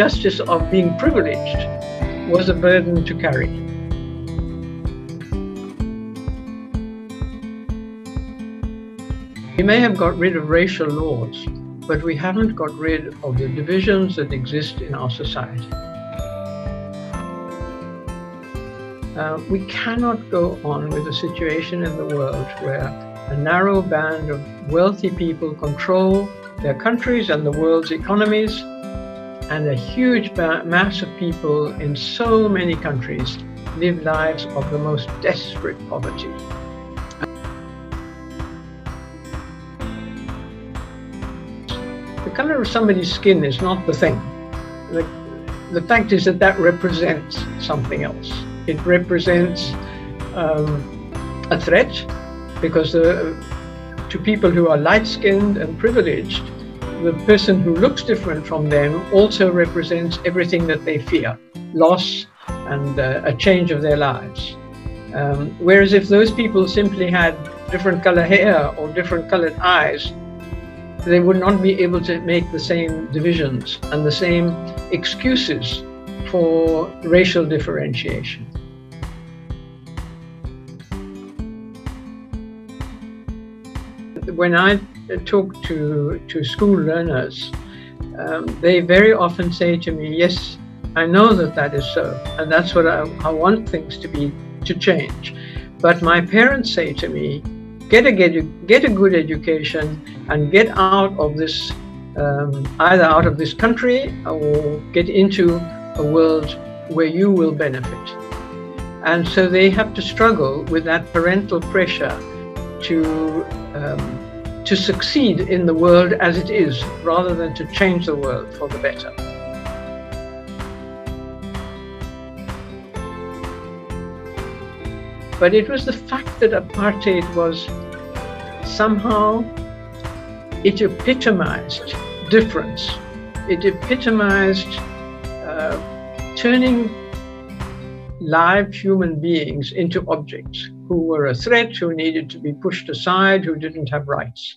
injustice of being privileged was a burden to carry. We may have got rid of racial laws, but we haven't got rid of the divisions that exist in our society. Uh, we cannot go on with a situation in the world where a narrow band of wealthy people control their countries and the world's economies, and a huge mass of people in so many countries live lives of the most desperate poverty. The color of somebody's skin is not the thing. The, the fact is that that represents something else. It represents um, a threat because uh, to people who are light skinned and privileged, the person who looks different from them also represents everything that they fear loss and uh, a change of their lives. Um, whereas if those people simply had different color hair or different colored eyes, they would not be able to make the same divisions and the same excuses for racial differentiation. when I talk to, to school learners, um, they very often say to me, Yes, I know that that is so, and that's what I, I want things to be to change. But my parents say to me, Get a, get, get a good education and get out of this, um, either out of this country or get into a world where you will benefit. And so they have to struggle with that parental pressure to um, to succeed in the world as it is, rather than to change the world for the better. But it was the fact that apartheid was somehow, it epitomized difference. It epitomized uh, turning live human beings into objects who were a threat, who needed to be pushed aside, who didn't have rights.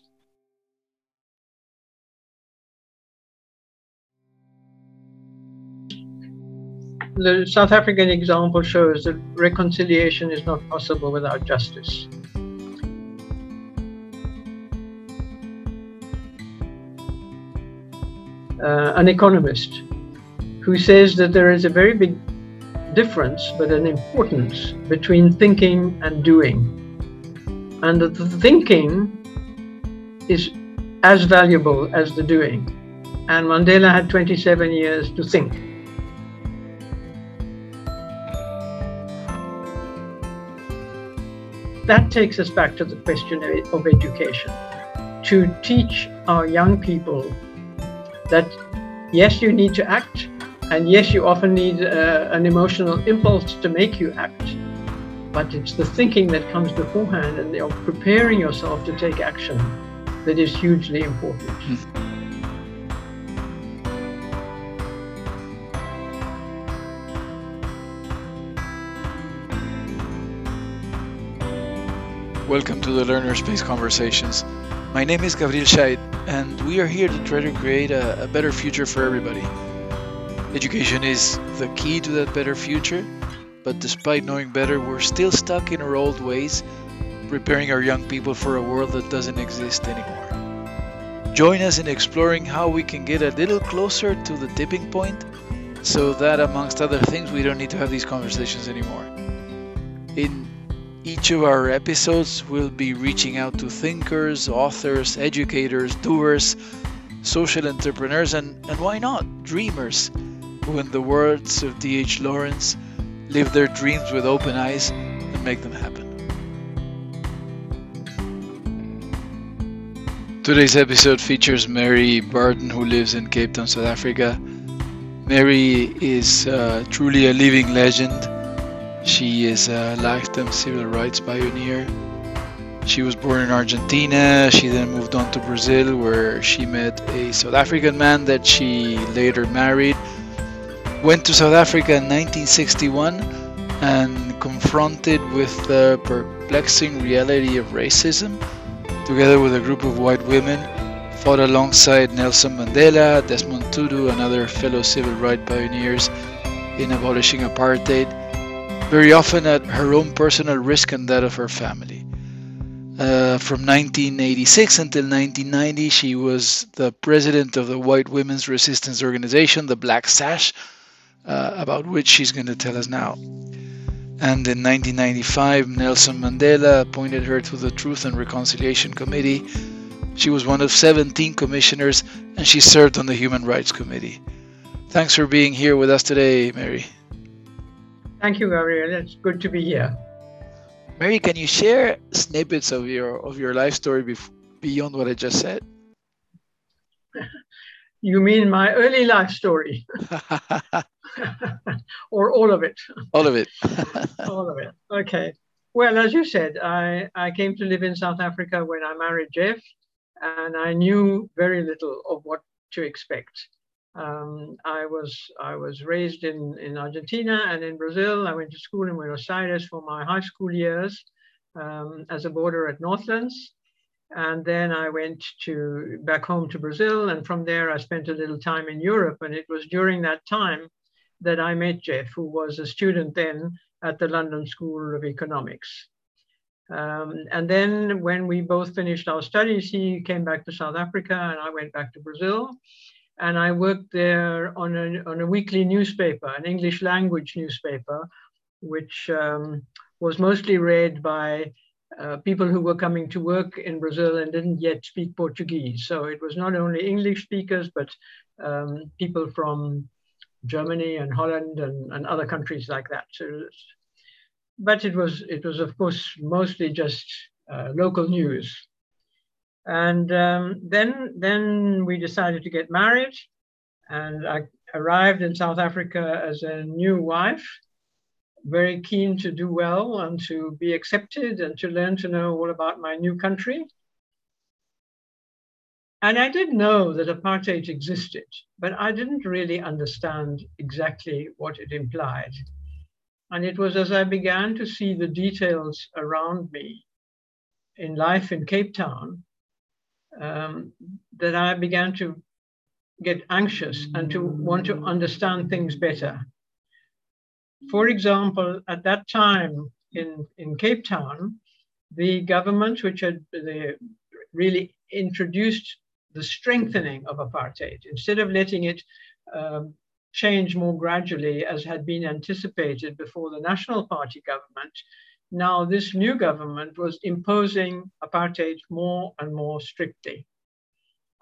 The South African example shows that reconciliation is not possible without justice. Uh, an economist who says that there is a very big difference, but an importance between thinking and doing. And that the thinking is as valuable as the doing. And Mandela had 27 years to think. That takes us back to the question of education. To teach our young people that yes, you need to act, and yes, you often need uh, an emotional impulse to make you act, but it's the thinking that comes beforehand and you're preparing yourself to take action that is hugely important. Welcome to the Learner Space Conversations. My name is Gabriel Scheid, and we are here to try to create a, a better future for everybody. Education is the key to that better future, but despite knowing better, we're still stuck in our old ways, preparing our young people for a world that doesn't exist anymore. Join us in exploring how we can get a little closer to the tipping point so that, amongst other things, we don't need to have these conversations anymore. In each of our episodes, we'll be reaching out to thinkers, authors, educators, doers, social entrepreneurs, and, and why not, dreamers who, in the words of D.H. Lawrence, live their dreams with open eyes and make them happen. Today's episode features Mary Burton, who lives in Cape Town, South Africa. Mary is uh, truly a living legend. She is a lifetime civil rights pioneer. She was born in Argentina. She then moved on to Brazil, where she met a South African man that she later married went to South Africa in 1961 and confronted with the perplexing reality of racism, together with a group of white women, fought alongside Nelson Mandela, Desmond Tutu, and other fellow civil rights pioneers in abolishing apartheid, very often at her own personal risk and that of her family. Uh, from 1986 until 1990, she was the president of the White Women's Resistance Organization, the Black Sash, uh, about which she's going to tell us now. And in 1995, Nelson Mandela appointed her to the Truth and Reconciliation Committee, she was one of 17 commissioners and she served on the Human Rights Committee. Thanks for being here with us today, Mary. Thank you, Gabriel. It's good to be here. Mary, can you share snippets of your of your life story bef- beyond what I just said? You mean my early life story? or all of it? All of it. all of it. Okay. Well, as you said, I, I came to live in South Africa when I married Jeff and I knew very little of what to expect. Um, I was I was raised in, in Argentina and in Brazil. I went to school in Buenos Aires for my high school years um, as a boarder at Northlands. And then I went to back home to Brazil. And from there, I spent a little time in Europe. And it was during that time that I met Jeff, who was a student then at the London School of Economics. Um, and then when we both finished our studies, he came back to South Africa and I went back to Brazil. And I worked there on a, on a weekly newspaper, an English language newspaper, which um, was mostly read by uh, people who were coming to work in Brazil and didn't yet speak Portuguese. So it was not only English speakers, but um, people from Germany and Holland and, and other countries like that. So but it was it was of course mostly just uh, local news. And um, then then we decided to get married, and I arrived in South Africa as a new wife, very keen to do well and to be accepted and to learn to know all about my new country. And I did know that apartheid existed, but I didn't really understand exactly what it implied. And it was as I began to see the details around me in life in Cape Town um, that I began to get anxious and to want to understand things better. For example, at that time in, in Cape Town, the government, which had really introduced the strengthening of apartheid, instead of letting it um, change more gradually as had been anticipated before the National Party government. Now, this new government was imposing apartheid more and more strictly.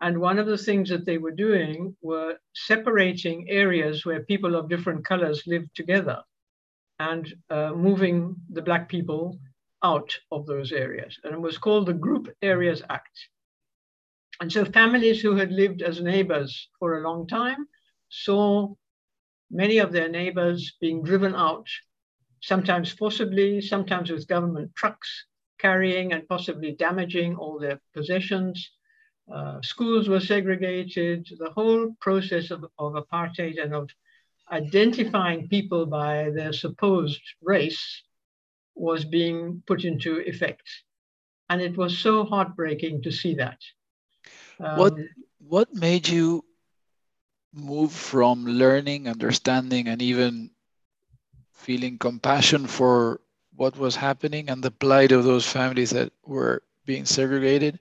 And one of the things that they were doing were separating areas where people of different colors lived together and uh, moving the Black people out of those areas. And it was called the Group Areas Act. And so families who had lived as neighbors for a long time saw many of their neighbors being driven out, sometimes forcibly, sometimes with government trucks carrying and possibly damaging all their possessions. Uh, schools were segregated. The whole process of, of apartheid and of identifying people by their supposed race was being put into effect. And it was so heartbreaking to see that. Um, what what made you move from learning, understanding, and even feeling compassion for what was happening and the plight of those families that were being segregated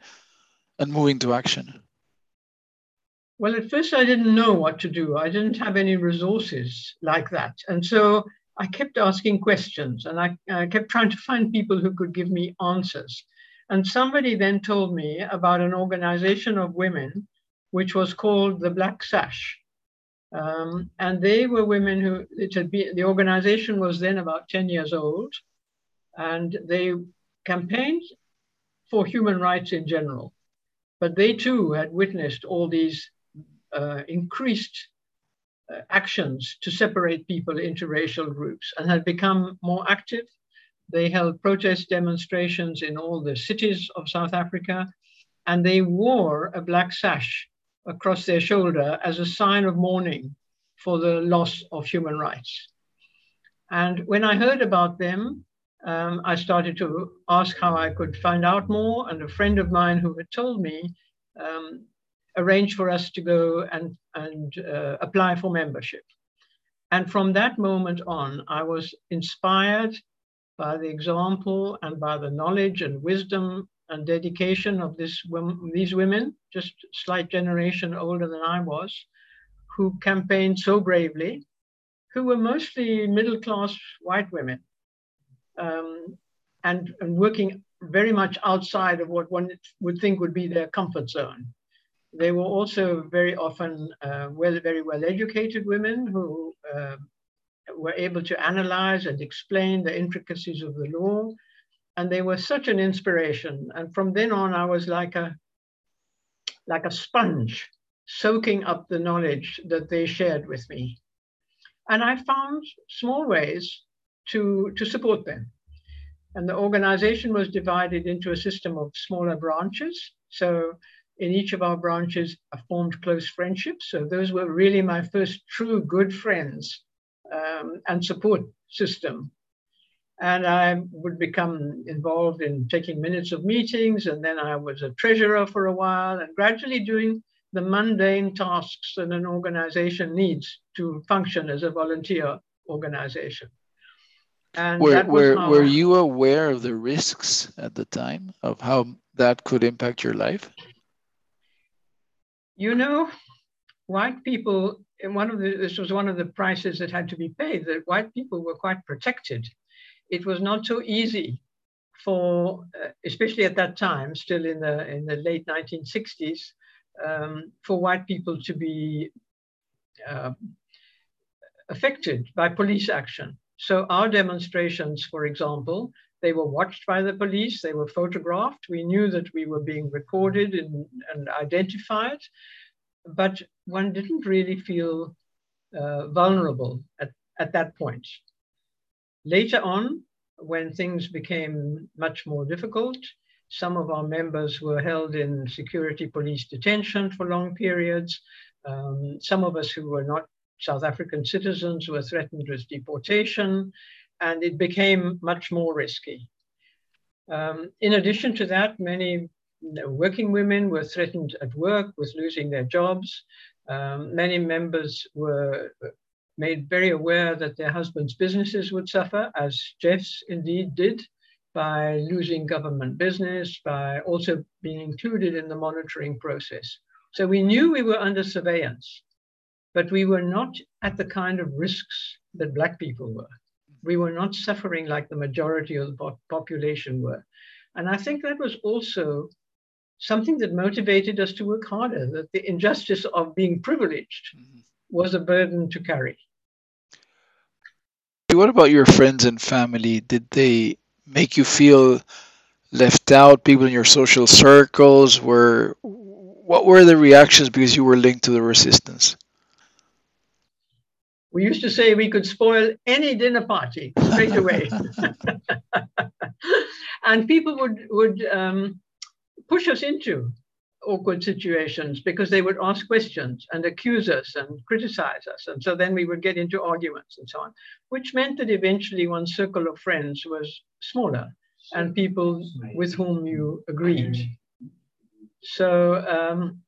and moving to action? Well, at first, I didn't know what to do. I didn't have any resources like that. And so I kept asking questions and I, I kept trying to find people who could give me answers. And somebody then told me about an organization of women which was called the Black Sash. Um, and they were women who, it had been, the organization was then about 10 years old, and they campaigned for human rights in general. But they too had witnessed all these uh, increased uh, actions to separate people into racial groups and had become more active. They held protest demonstrations in all the cities of South Africa, and they wore a black sash across their shoulder as a sign of mourning for the loss of human rights. And when I heard about them, um, I started to ask how I could find out more. And a friend of mine who had told me um, arranged for us to go and, and uh, apply for membership. And from that moment on, I was inspired by the example and by the knowledge and wisdom and dedication of this, these women, just slight generation older than I was, who campaigned so bravely, who were mostly middle class white women, um, and, and working very much outside of what one would think would be their comfort zone. They were also very often uh, well, very well educated women who uh, were able to analyze and explain the intricacies of the law. And they were such an inspiration. And from then on, I was like a, like a sponge, soaking up the knowledge that they shared with me. And I found small ways to, to support them. And the organization was divided into a system of smaller branches. So in each of our branches, I formed close friendships. So those were really my first true good friends um, and support system. And I would become involved in taking minutes of meetings, and then I was a treasurer for a while, and gradually doing the mundane tasks that an organization needs to function as a volunteer organization. And were, were, were you aware of the risks at the time of how that could impact your life? You know, white people one of the, this was one of the prices that had to be paid, that white people were quite protected. It was not so easy for, uh, especially at that time, still in the, in the late 1960s, um, for white people to be uh, affected by police action. So our demonstrations, for example, they were watched by the police, they were photographed. We knew that we were being recorded and, and identified but one didn't really feel uh, vulnerable at, at that point. Later on, when things became much more difficult, some of our members were held in security police detention for long periods. Um, some of us who were not South African citizens were threatened with deportation, and it became much more risky. Um, in addition to that, many working women were threatened at work with losing their jobs. Um, many members were made very aware that their husbands' businesses would suffer, as Jeff's indeed did, by losing government business, by also being included in the monitoring process. So we knew we were under surveillance, but we were not at the kind of risks that Black people were. We were not suffering like the majority of the population were. And I think that was also something that motivated us to work harder, that the injustice of being privileged mm-hmm. was a burden to carry. What about your friends and family? Did they make you feel left out? People in your social circles were what were the reactions because you were linked to the resistance? We used to say we could spoil any dinner party straight away, and people would would um, push us into awkward situations because they would ask questions and accuse us and criticize us. And so then we would get into arguments and so on, which meant that eventually one circle of friends was smaller and people with whom you agreed. So, um,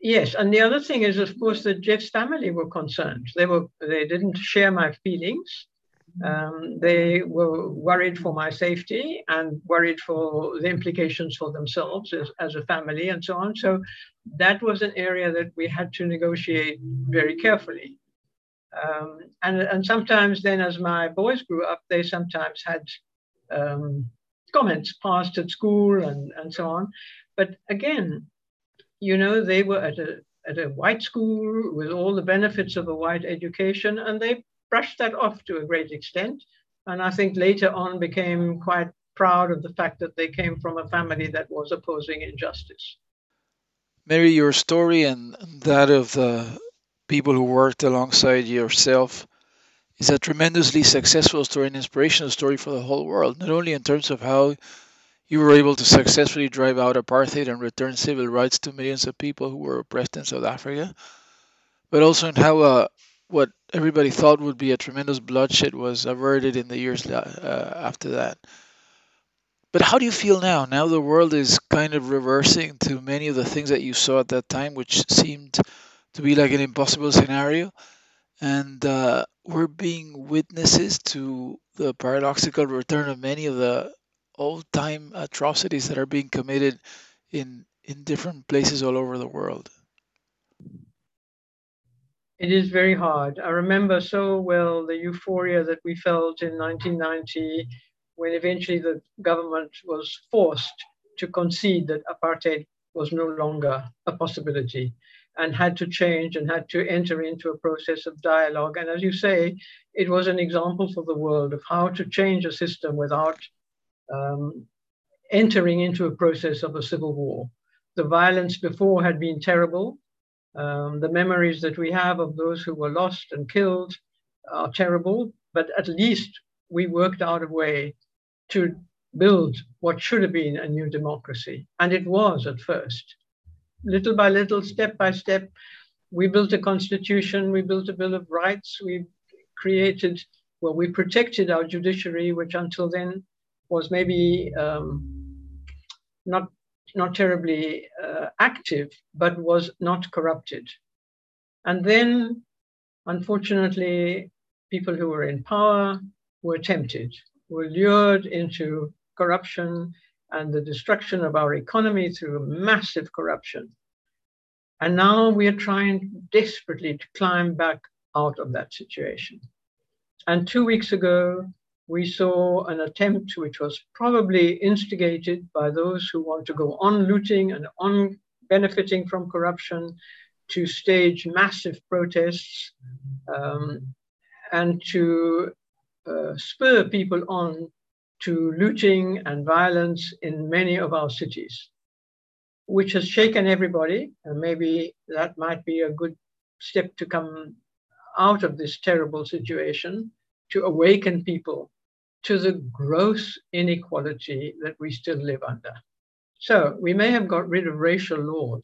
yes, and the other thing is, of course, that Jeff's family were concerned. They were they didn't share my feelings. Um, they were worried for my safety and worried for the implications for themselves as, as a family and so on. So that was an area that we had to negotiate very carefully. Um, and, and sometimes then as my boys grew up, they sometimes had um, comments passed at school and, and so on. But again, you know, they were at a, at a white school with all the benefits of a white education, and they brushed that off to a great extent. And I think later on became quite proud of the fact that they came from a family that was opposing injustice. Mary, your story and that of the people who worked alongside yourself is a tremendously successful story and inspirational story for the whole world, not only in terms of how you were able to successfully drive out apartheid and return civil rights to millions of people who were oppressed in South Africa, but also in how uh, what everybody thought would be a tremendous bloodshed was averted in the years uh, after that. But how do you feel now? Now the world is kind of reversing to many of the things that you saw at that time, which seemed to be like an impossible scenario. And uh, we're being witnesses to the paradoxical return of many of the old time atrocities that are being committed in in different places all over the world. It is very hard. I remember so well the euphoria that we felt in 1990 when eventually the government was forced to concede that apartheid was no longer a possibility and had to change and had to enter into a process of dialogue. And as you say, it was an example for the world of how to change a system without um, entering into a process of a civil war. The violence before had been terrible. Um, the memories that we have of those who were lost and killed are terrible, but at least we worked out a way to build what should have been a new democracy. And it was at first. Little by little, step by step, we built a constitution, we built a Bill of Rights, we created, well, we protected our judiciary, which until then was maybe um, not, not terribly uh, active, but was not corrupted. And then, unfortunately, people who were in power were tempted were lured into corruption and the destruction of our economy through massive corruption. And now we are trying desperately to climb back out of that situation. And two weeks ago, we saw an attempt which was probably instigated by those who want to go on looting and on benefiting from corruption to stage massive protests um, and to uh, spur people on to looting and violence in many of our cities, which has shaken everybody. And maybe that might be a good step to come out of this terrible situation to awaken people to the gross inequality that we still live under. So we may have got rid of racial laws,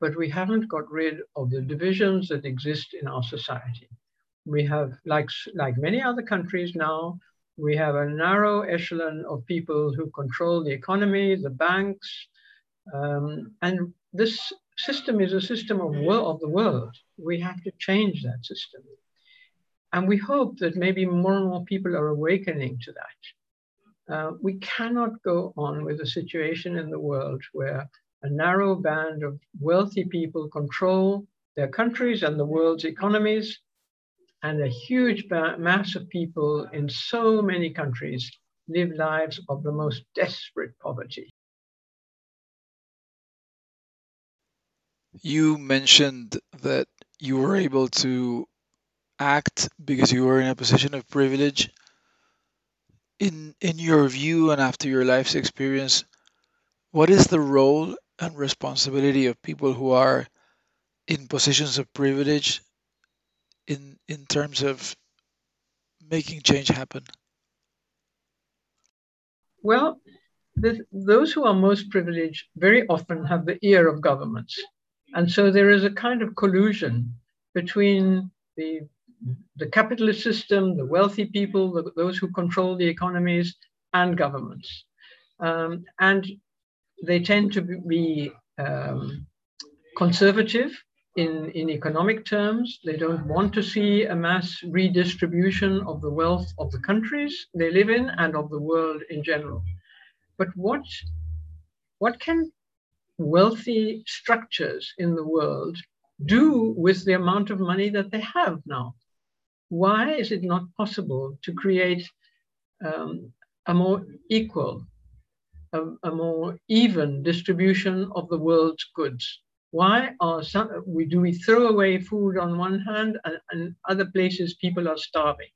but we haven't got rid of the divisions that exist in our society we have, like, like many other countries now, we have a narrow echelon of people who control the economy, the banks, um, and this system is a system of, of the world. We have to change that system. And we hope that maybe more and more people are awakening to that. Uh, we cannot go on with a situation in the world where a narrow band of wealthy people control their countries and the world's economies and a huge mass of people in so many countries live lives of the most desperate poverty. You mentioned that you were able to act because you were in a position of privilege. In in your view and after your life's experience, what is the role and responsibility of people who are in positions of privilege in in terms of making change happen? Well, the, those who are most privileged very often have the ear of governments. And so there is a kind of collusion between the, the capitalist system, the wealthy people, the, those who control the economies, and governments. Um, and they tend to be um, conservative in, in economic terms. They don't want to see a mass redistribution of the wealth of the countries they live in and of the world in general. But what, what can wealthy structures in the world do with the amount of money that they have now? Why is it not possible to create um, a more equal, a, a more even distribution of the world's goods? Why are some, we, do we throw away food on one hand and, and other places people are starving?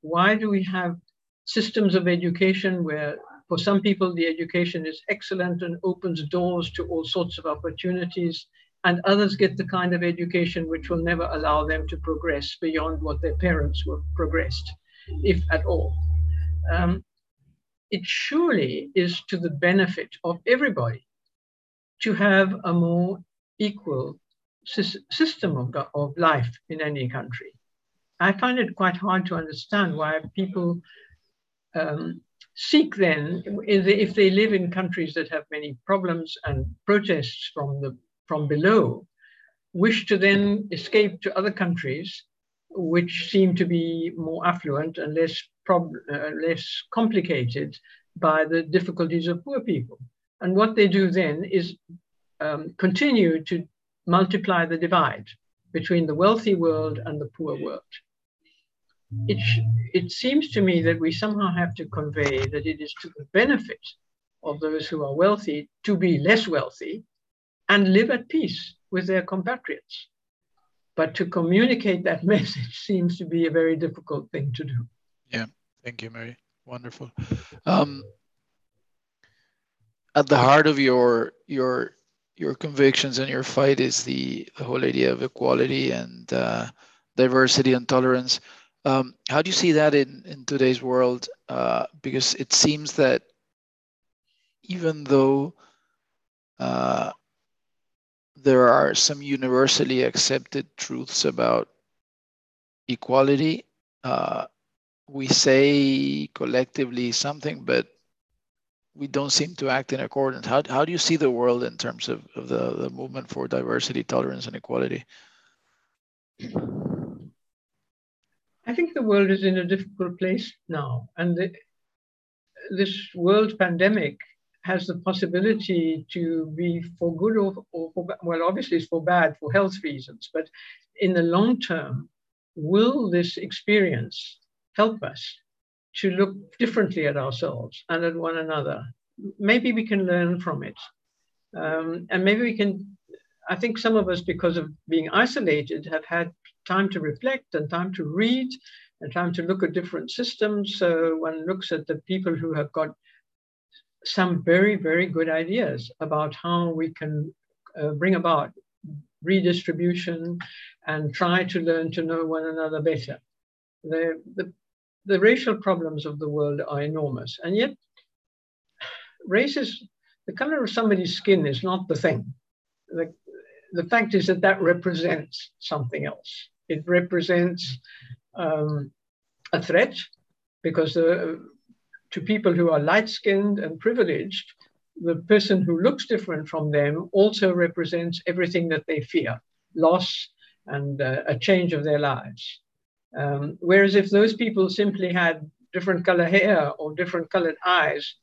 Why do we have systems of education where for some people the education is excellent and opens doors to all sorts of opportunities and others get the kind of education which will never allow them to progress beyond what their parents were progressed, if at all. Um, it surely is to the benefit of everybody to have a more equal system of, of life in any country. I find it quite hard to understand why people um, seek then, if they live in countries that have many problems and protests from the from below, wish to then escape to other countries which seem to be more affluent and less prob- uh, less complicated by the difficulties of poor people. And what they do then is um, continue to multiply the divide between the wealthy world and the poor world it, it seems to me that we somehow have to convey that it is to the benefit of those who are wealthy to be less wealthy and live at peace with their compatriots. But to communicate that message seems to be a very difficult thing to do. Yeah, thank you, Mary. Wonderful. Um, at the heart of your your your convictions and your fight is the, the whole idea of equality and uh, diversity and tolerance. Um, how do you see that in, in today's world? Uh, because it seems that even though uh, there are some universally accepted truths about equality, uh, we say collectively something, but we don't seem to act in accordance. How, how do you see the world in terms of, of the, the movement for diversity, tolerance, and equality? I think the world is in a difficult place now, and the, this world pandemic has the possibility to be for good or, or for well, obviously it's for bad for health reasons, but in the long term, will this experience help us to look differently at ourselves and at one another? Maybe we can learn from it, um, and maybe we can. I think some of us, because of being isolated, have had time to reflect and time to read and time to look at different systems. So one looks at the people who have got some very, very good ideas about how we can uh, bring about redistribution and try to learn to know one another better. The, the, the racial problems of the world are enormous. And yet, race is the color of somebody's skin is not the thing. The, the fact is that that represents something else. It represents um, a threat because uh, to people who are light skinned and privileged, the person who looks different from them also represents everything that they fear loss and uh, a change of their lives. Um, whereas if those people simply had different color hair or different colored eyes,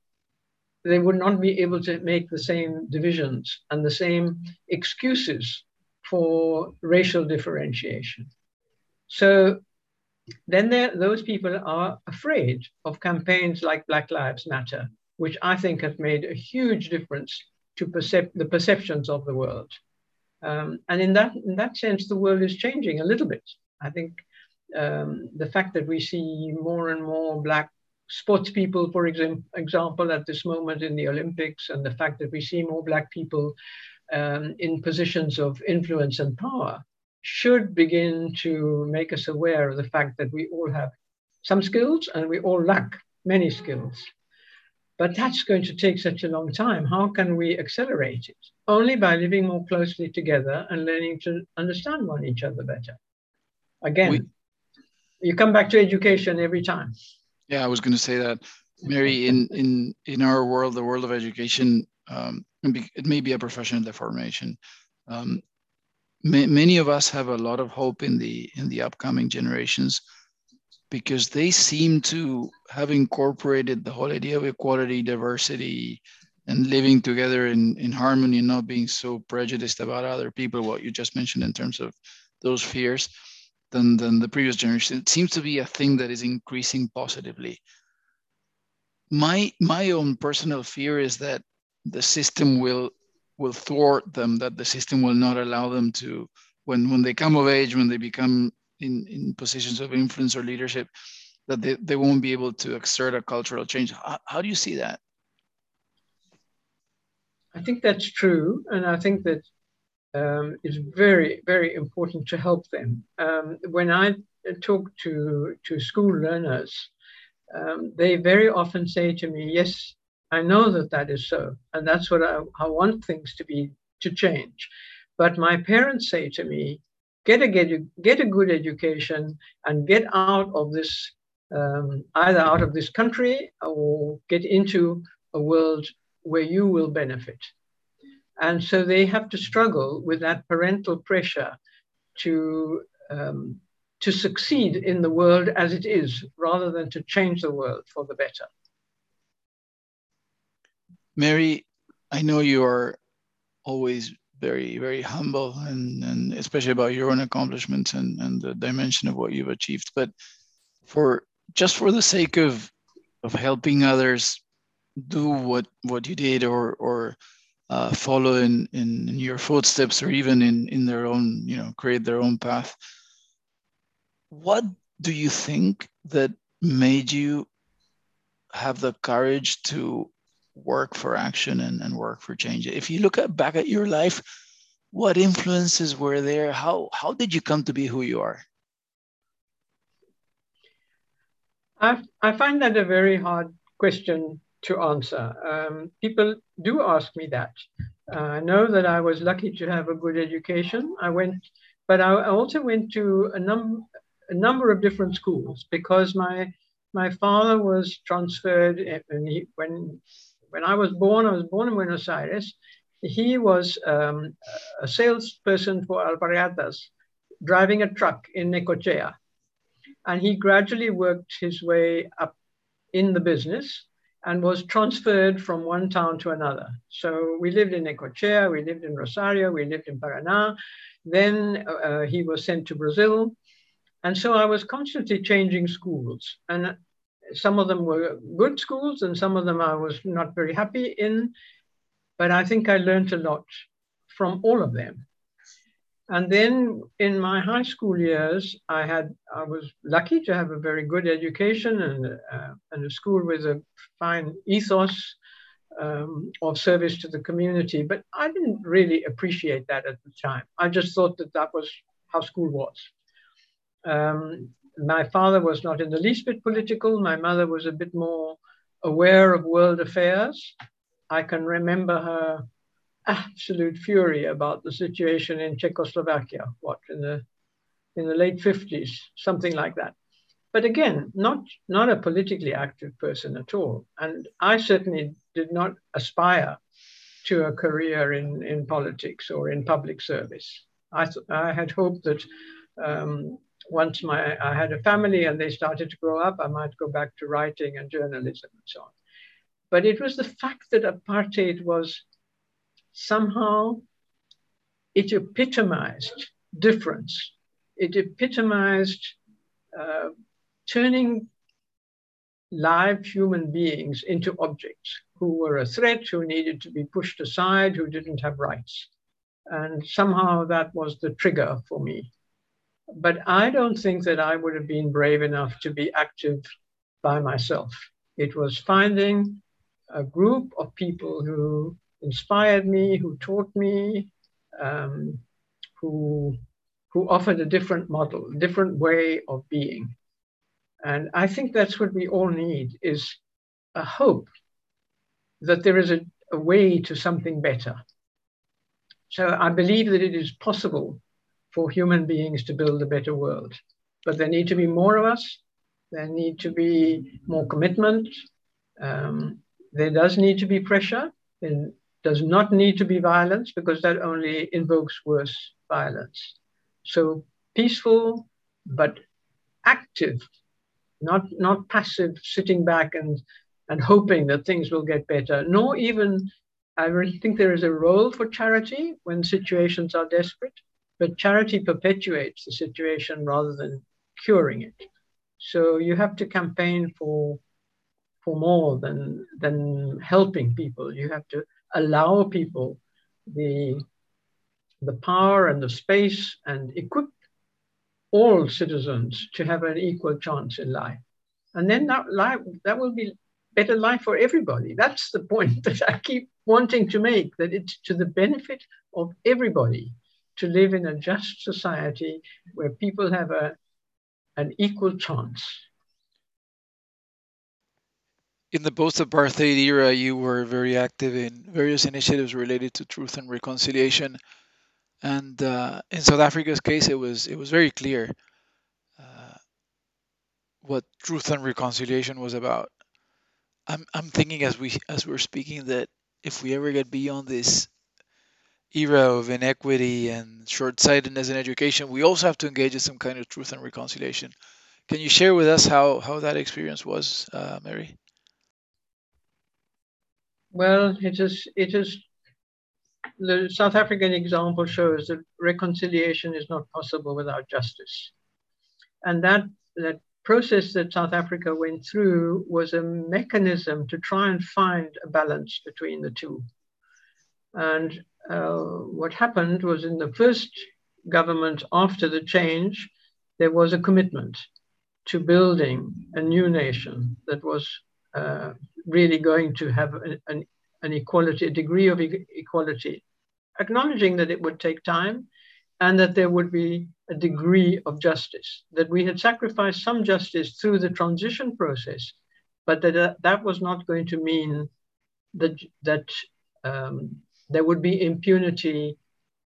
they would not be able to make the same divisions and the same excuses for racial differentiation. So then those people are afraid of campaigns like Black Lives Matter, which I think have made a huge difference to percep- the perceptions of the world. Um, and in that, in that sense, the world is changing a little bit. I think um, the fact that we see more and more Black sports people, for example, at this moment in the Olympics, and the fact that we see more Black people um, in positions of influence and power should begin to make us aware of the fact that we all have some skills and we all lack many skills. But that's going to take such a long time. How can we accelerate it? Only by living more closely together and learning to understand one each other better. Again, we, you come back to education every time. Yeah, I was going to say that, Mary. In in in our world, the world of education, um, it may be a profession professional deformation. Um, many of us have a lot of hope in the in the upcoming generations because they seem to have incorporated the whole idea of equality, diversity, and living together in, in harmony and not being so prejudiced about other people, what you just mentioned in terms of those fears, than, than the previous generation. It seems to be a thing that is increasing positively. My my own personal fear is that the system will will thwart them, that the system will not allow them to, when, when they come of age, when they become in, in positions of influence or leadership, that they, they won't be able to exert a cultural change. How, how do you see that? I think that's true. And I think that um, it's very, very important to help them. Um, when I talk to, to school learners, um, they very often say to me, yes, I know that that is so, and that's what I, I want things to be to change. But my parents say to me, get a get, get a good education and get out of this um, either out of this country or get into a world where you will benefit. And so they have to struggle with that parental pressure to, um, to succeed in the world as it is, rather than to change the world for the better. Mary, I know you are always very, very humble and, and especially about your own accomplishments and, and the dimension of what you've achieved. But for just for the sake of of helping others do what what you did or or uh, follow in, in, in your footsteps or even in in their own you know create their own path what do you think that made you have the courage to work for action and, and work for change if you look at, back at your life what influences were there how how did you come to be who you are I, I find that a very hard question to answer. Um, people do ask me that. Uh, I know that I was lucky to have a good education. I went, but I also went to a, num- a number of different schools because my my father was transferred and he, when when I was born. I was born in Buenos Aires. He was um, a salesperson for Alpargatas, driving a truck in Necochea. And he gradually worked his way up in the business and was transferred from one town to another. So we lived in Necochea, we lived in Rosario, we lived in Paraná. Then uh, he was sent to Brazil. And so I was constantly changing schools. And some of them were good schools and some of them I was not very happy in. But I think I learned a lot from all of them. And then in my high school years, I had I was lucky to have a very good education and uh, and a school with a fine ethos um, of service to the community. But I didn't really appreciate that at the time. I just thought that that was how school was. Um, my father was not in the least bit political. My mother was a bit more aware of world affairs. I can remember her absolute fury about the situation in Czechoslovakia, what, in the, in the late 50s, something like that. But again, not, not a politically active person at all. And I certainly did not aspire to a career in, in politics or in public service. I, th- I had hoped that um, once my, I had a family and they started to grow up, I might go back to writing and journalism and so on. But it was the fact that apartheid was somehow it epitomized difference. It epitomized uh, turning live human beings into objects who were a threat, who needed to be pushed aside, who didn't have rights. And somehow that was the trigger for me. But I don't think that I would have been brave enough to be active by myself. It was finding a group of people who inspired me, who taught me, um, who, who offered a different model, different way of being. And I think that's what we all need is a hope that there is a, a way to something better. So I believe that it is possible for human beings to build a better world. But there need to be more of us. There need to be more commitment. Um, there does need to be pressure. And does not need to be violence because that only invokes worse violence. So peaceful, but active, not, not passive, sitting back and, and hoping that things will get better, nor even, I really think there is a role for charity when situations are desperate, but charity perpetuates the situation rather than curing it. So you have to campaign for for more than than helping people. You have to allow people the, the power and the space and equip all citizens to have an equal chance in life. And then that, life, that will be better life for everybody. That's the point that I keep wanting to make, that it's to the benefit of everybody to live in a just society where people have a, an equal chance in the post-apartheid era, you were very active in various initiatives related to truth and reconciliation, and uh, in South Africa's case, it was it was very clear. Uh, what truth and reconciliation was about. I'm I'm thinking as we as we're speaking that if we ever get beyond this era of inequity and short-sightedness in education, we also have to engage in some kind of truth and reconciliation. Can you share with us how how that experience was, uh, Mary? Well, it is it is the South African example shows that reconciliation is not possible without justice, and that that process that South Africa went through was a mechanism to try and find a balance between the two. And uh, what happened was in the first government after the change, there was a commitment to building a new nation that was uh, really going to have an, an, an equality, a degree of e- equality, acknowledging that it would take time and that there would be a degree of justice, that we had sacrificed some justice through the transition process, but that uh, that was not going to mean that, that um, there would be impunity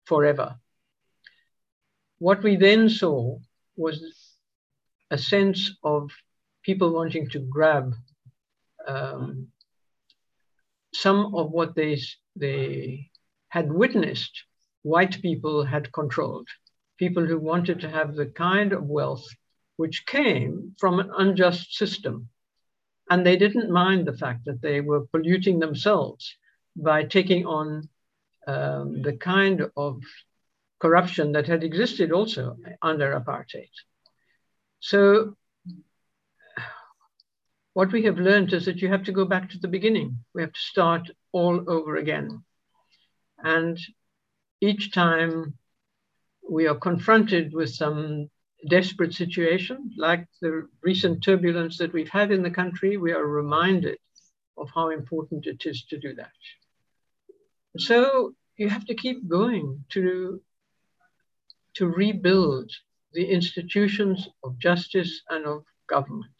forever. What we then saw was a sense of people wanting to grab um, some of what they, they had witnessed white people had controlled, people who wanted to have the kind of wealth which came from an unjust system. And they didn't mind the fact that they were polluting themselves by taking on um, the kind of corruption that had existed also under apartheid. So, what we have learned is that you have to go back to the beginning. We have to start all over again. And each time we are confronted with some desperate situation, like the recent turbulence that we've had in the country, we are reminded of how important it is to do that. So you have to keep going to, to rebuild the institutions of justice and of government.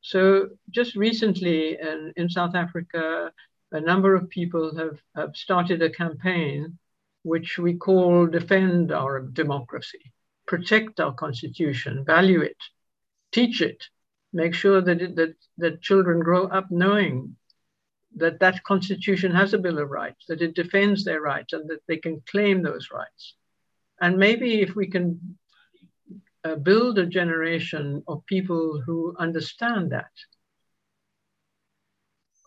So just recently in, in South Africa, a number of people have, have started a campaign which we call defend our democracy, protect our constitution, value it, teach it, make sure that, it, that, that children grow up knowing that that constitution has a bill of rights, that it defends their rights and that they can claim those rights. And maybe if we can uh, build a generation of people who understand that,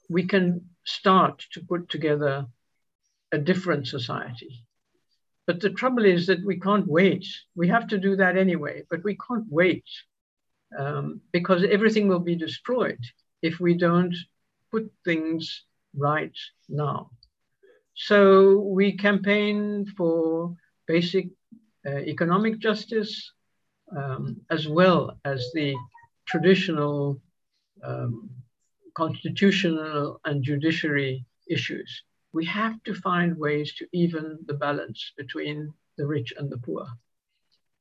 we can start to put together a different society. But the trouble is that we can't wait. We have to do that anyway, but we can't wait um, because everything will be destroyed if we don't put things right now. So we campaign for basic uh, economic justice um, as well as the traditional um, constitutional and judiciary issues we have to find ways to even the balance between the rich and the poor.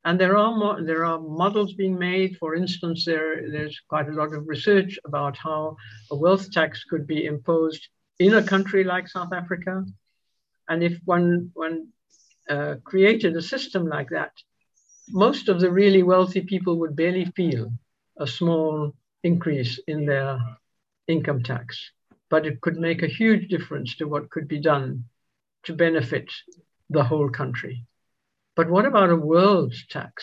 And there are there are models being made. For instance, there there's quite a lot of research about how a wealth tax could be imposed in a country like South Africa, and if one one uh, created a system like that, most of the really wealthy people would barely feel a small increase in their income tax but it could make a huge difference to what could be done to benefit the whole country. But what about a world tax?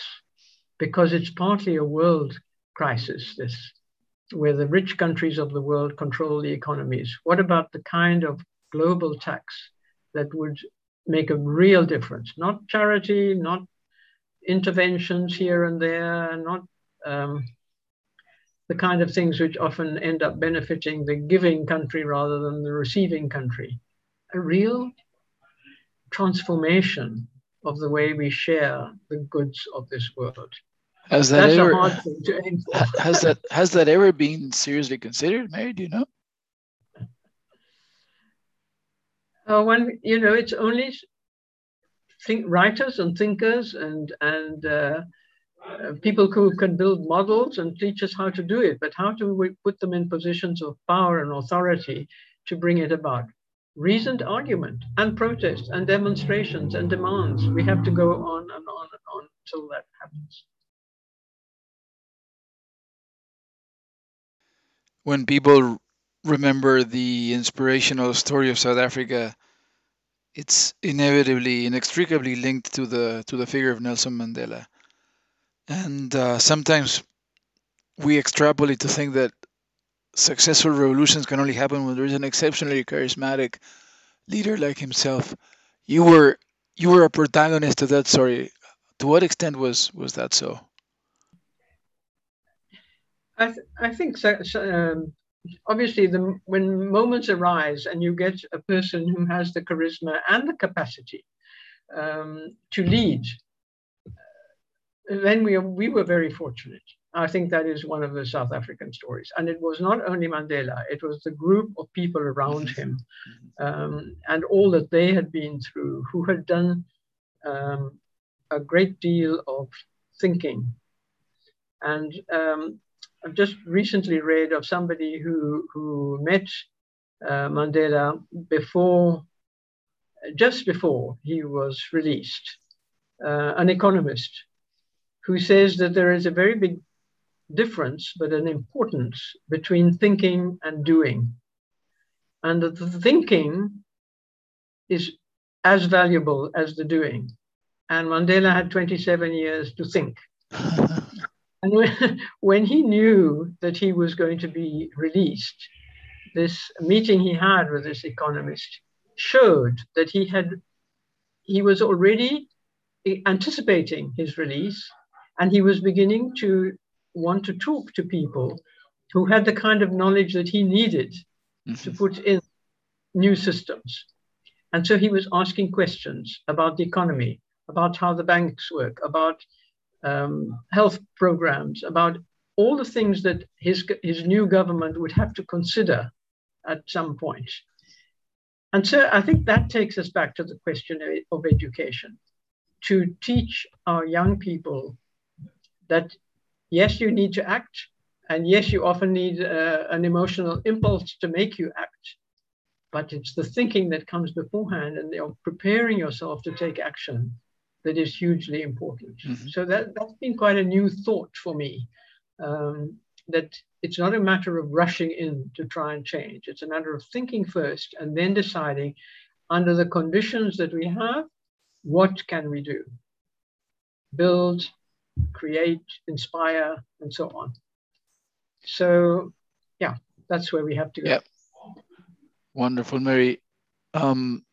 Because it's partly a world crisis, this, where the rich countries of the world control the economies. What about the kind of global tax that would make a real difference? Not charity, not interventions here and there, not um, the kind of things which often end up benefiting the giving country rather than the receiving country. A real transformation of the way we share the goods of this world. Has that That's ever, a hard thing to aim for. has that has that ever been seriously considered, Mary? Do you know? Uh, when you know, it's only think writers and thinkers and and uh, uh, people who can build models and teach us how to do it, but how do we put them in positions of power and authority to bring it about? Reasoned argument and protest and demonstrations and demands. We have to go on and on and on until that happens. when people remember the inspirational story of South Africa, it's inevitably, inextricably linked to the to the figure of Nelson Mandela. And uh, sometimes we extrapolate to think that successful revolutions can only happen when there is an exceptionally charismatic leader like himself. You were you were a protagonist of that story. To what extent was was that so? I th- I think so. so um, obviously, the when moments arise and you get a person who has the charisma and the capacity um, to lead, then we we were very fortunate. I think that is one of the South African stories. And it was not only Mandela, it was the group of people around him um, and all that they had been through who had done um, a great deal of thinking. And um, I've just recently read of somebody who, who met uh, Mandela before, just before he was released, uh, an economist who says that there is a very big difference, but an importance between thinking and doing. And that the thinking is as valuable as the doing. And Mandela had 27 years to think. and when, when he knew that he was going to be released, this meeting he had with this economist showed that he had he was already anticipating his release and he was beginning to want to talk to people who had the kind of knowledge that he needed mm-hmm. to put in new systems. And so he was asking questions about the economy, about how the banks work, about um, health programs, about all the things that his, his new government would have to consider at some point. And so I think that takes us back to the question of education to teach our young people that yes, you need to act. And yes, you often need uh, an emotional impulse to make you act. But it's the thinking that comes beforehand and you're preparing yourself to take action that is hugely important. Mm-hmm. So that, that's been quite a new thought for me. Um, that it's not a matter of rushing in to try and change. It's a matter of thinking first and then deciding under the conditions that we have, what can we do? Build create, inspire, and so on. So, yeah, that's where we have to go. Yeah. Wonderful, Mary. Um,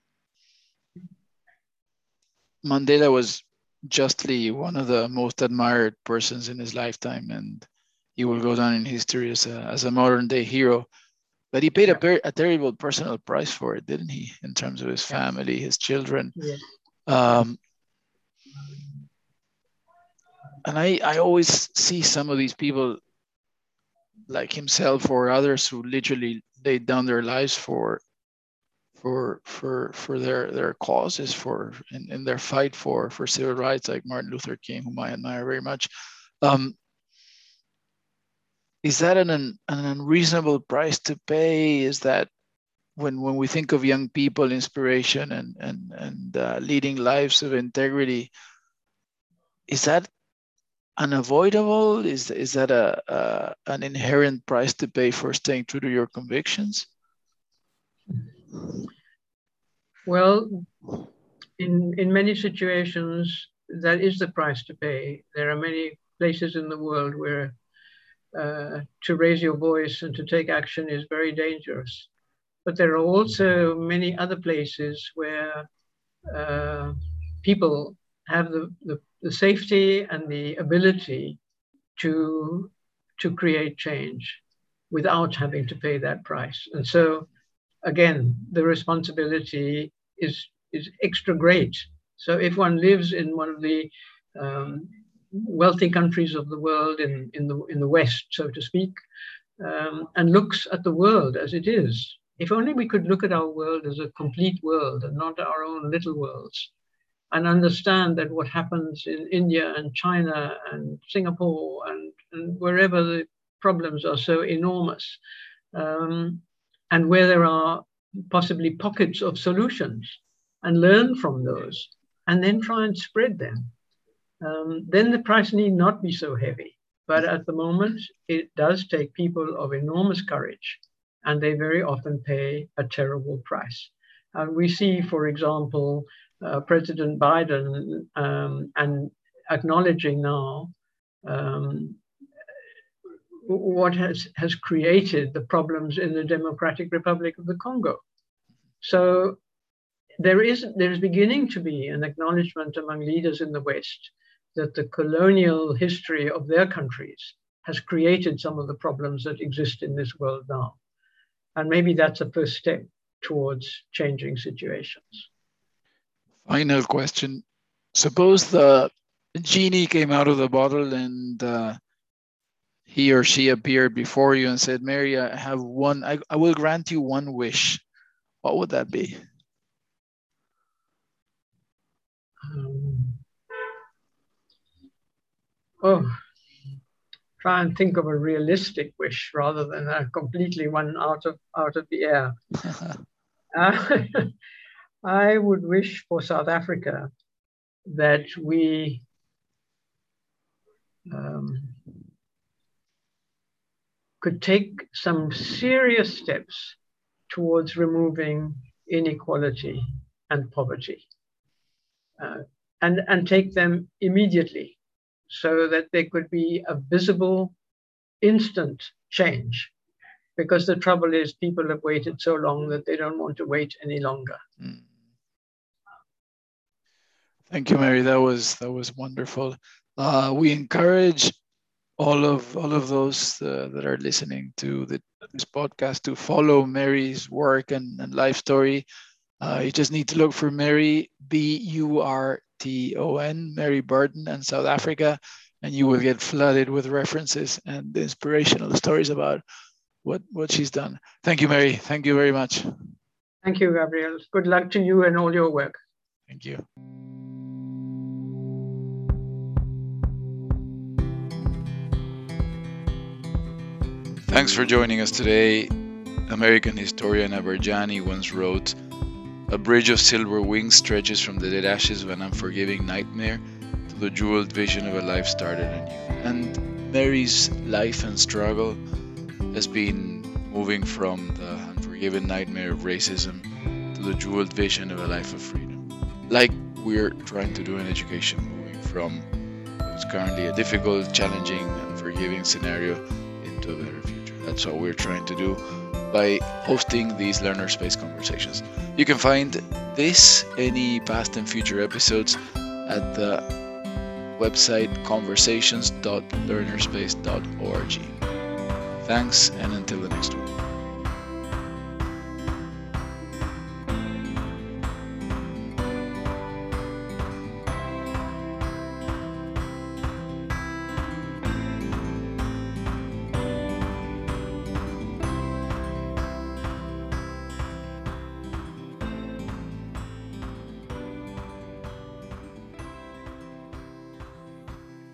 Mandela was justly one of the most admired persons in his lifetime, and he will go down in history as a, as a modern day hero. But he paid yeah. a, very, a terrible personal price for it, didn't he? In terms of his family, his children. Yeah. Um, and I, I always see some of these people like himself or others who literally laid down their lives for for for for their their causes for in, in their fight for for civil rights like Martin Luther King whom I admire very much. Um, is that an, an unreasonable price to pay? Is that when when we think of young people inspiration and and and uh, leading lives of integrity is that unavoidable? Is is that a, a, an inherent price to pay for staying true to your convictions? Well, in in many situations, that is the price to pay. There are many places in the world where uh, to raise your voice and to take action is very dangerous. But there are also many other places where uh, people have the, the the safety and the ability to, to create change without having to pay that price. And so, again, the responsibility is, is extra great. So, if one lives in one of the um, wealthy countries of the world, in, in, the, in the West, so to speak, um, and looks at the world as it is, if only we could look at our world as a complete world and not our own little worlds, and understand that what happens in India and China and Singapore and, and wherever the problems are so enormous, um, and where there are possibly pockets of solutions, and learn from those, and then try and spread them. Um, then the price need not be so heavy. But at the moment, it does take people of enormous courage, and they very often pay a terrible price. And we see, for example, uh, President Biden um, and acknowledging now um, what has, has created the problems in the Democratic Republic of the Congo. So there is there is beginning to be an acknowledgement among leaders in the West that the colonial history of their countries has created some of the problems that exist in this world now. And maybe that's a first step towards changing situations. Final question. Suppose the genie came out of the bottle and uh, he or she appeared before you and said, Mary, I have one, I, I will grant you one wish. What would that be? Um, oh, try and think of a realistic wish rather than a completely one out of out of the air. uh, I would wish for South Africa that we um, could take some serious steps towards removing inequality and poverty uh, and, and take them immediately so that there could be a visible, instant change. Because the trouble is, people have waited so long that they don't want to wait any longer. Mm. Thank you, Mary. That was that was wonderful. Uh, we encourage all of all of those uh, that are listening to the, this podcast to follow Mary's work and, and life story. Uh, you just need to look for Mary B U R T O N, Mary Burton, and South Africa, and you will get flooded with references and inspirational stories about what what she's done. Thank you, Mary. Thank you very much. Thank you, Gabriel. Good luck to you and all your work. Thank you. Thanks for joining us today. American historian Aberjhani once wrote A bridge of silver wings stretches from the dead ashes of an unforgiving nightmare to the jeweled vision of a life started anew. And Mary's life and struggle has been moving from the unforgiven nightmare of racism to the jeweled vision of a life of freedom. Like we're trying to do in education, moving from what's currently a difficult, challenging, unforgiving scenario into a better future. That's what we're trying to do by hosting these learner space conversations. You can find this, any past and future episodes at the website conversations.learnerspace.org. Thanks, and until the next one.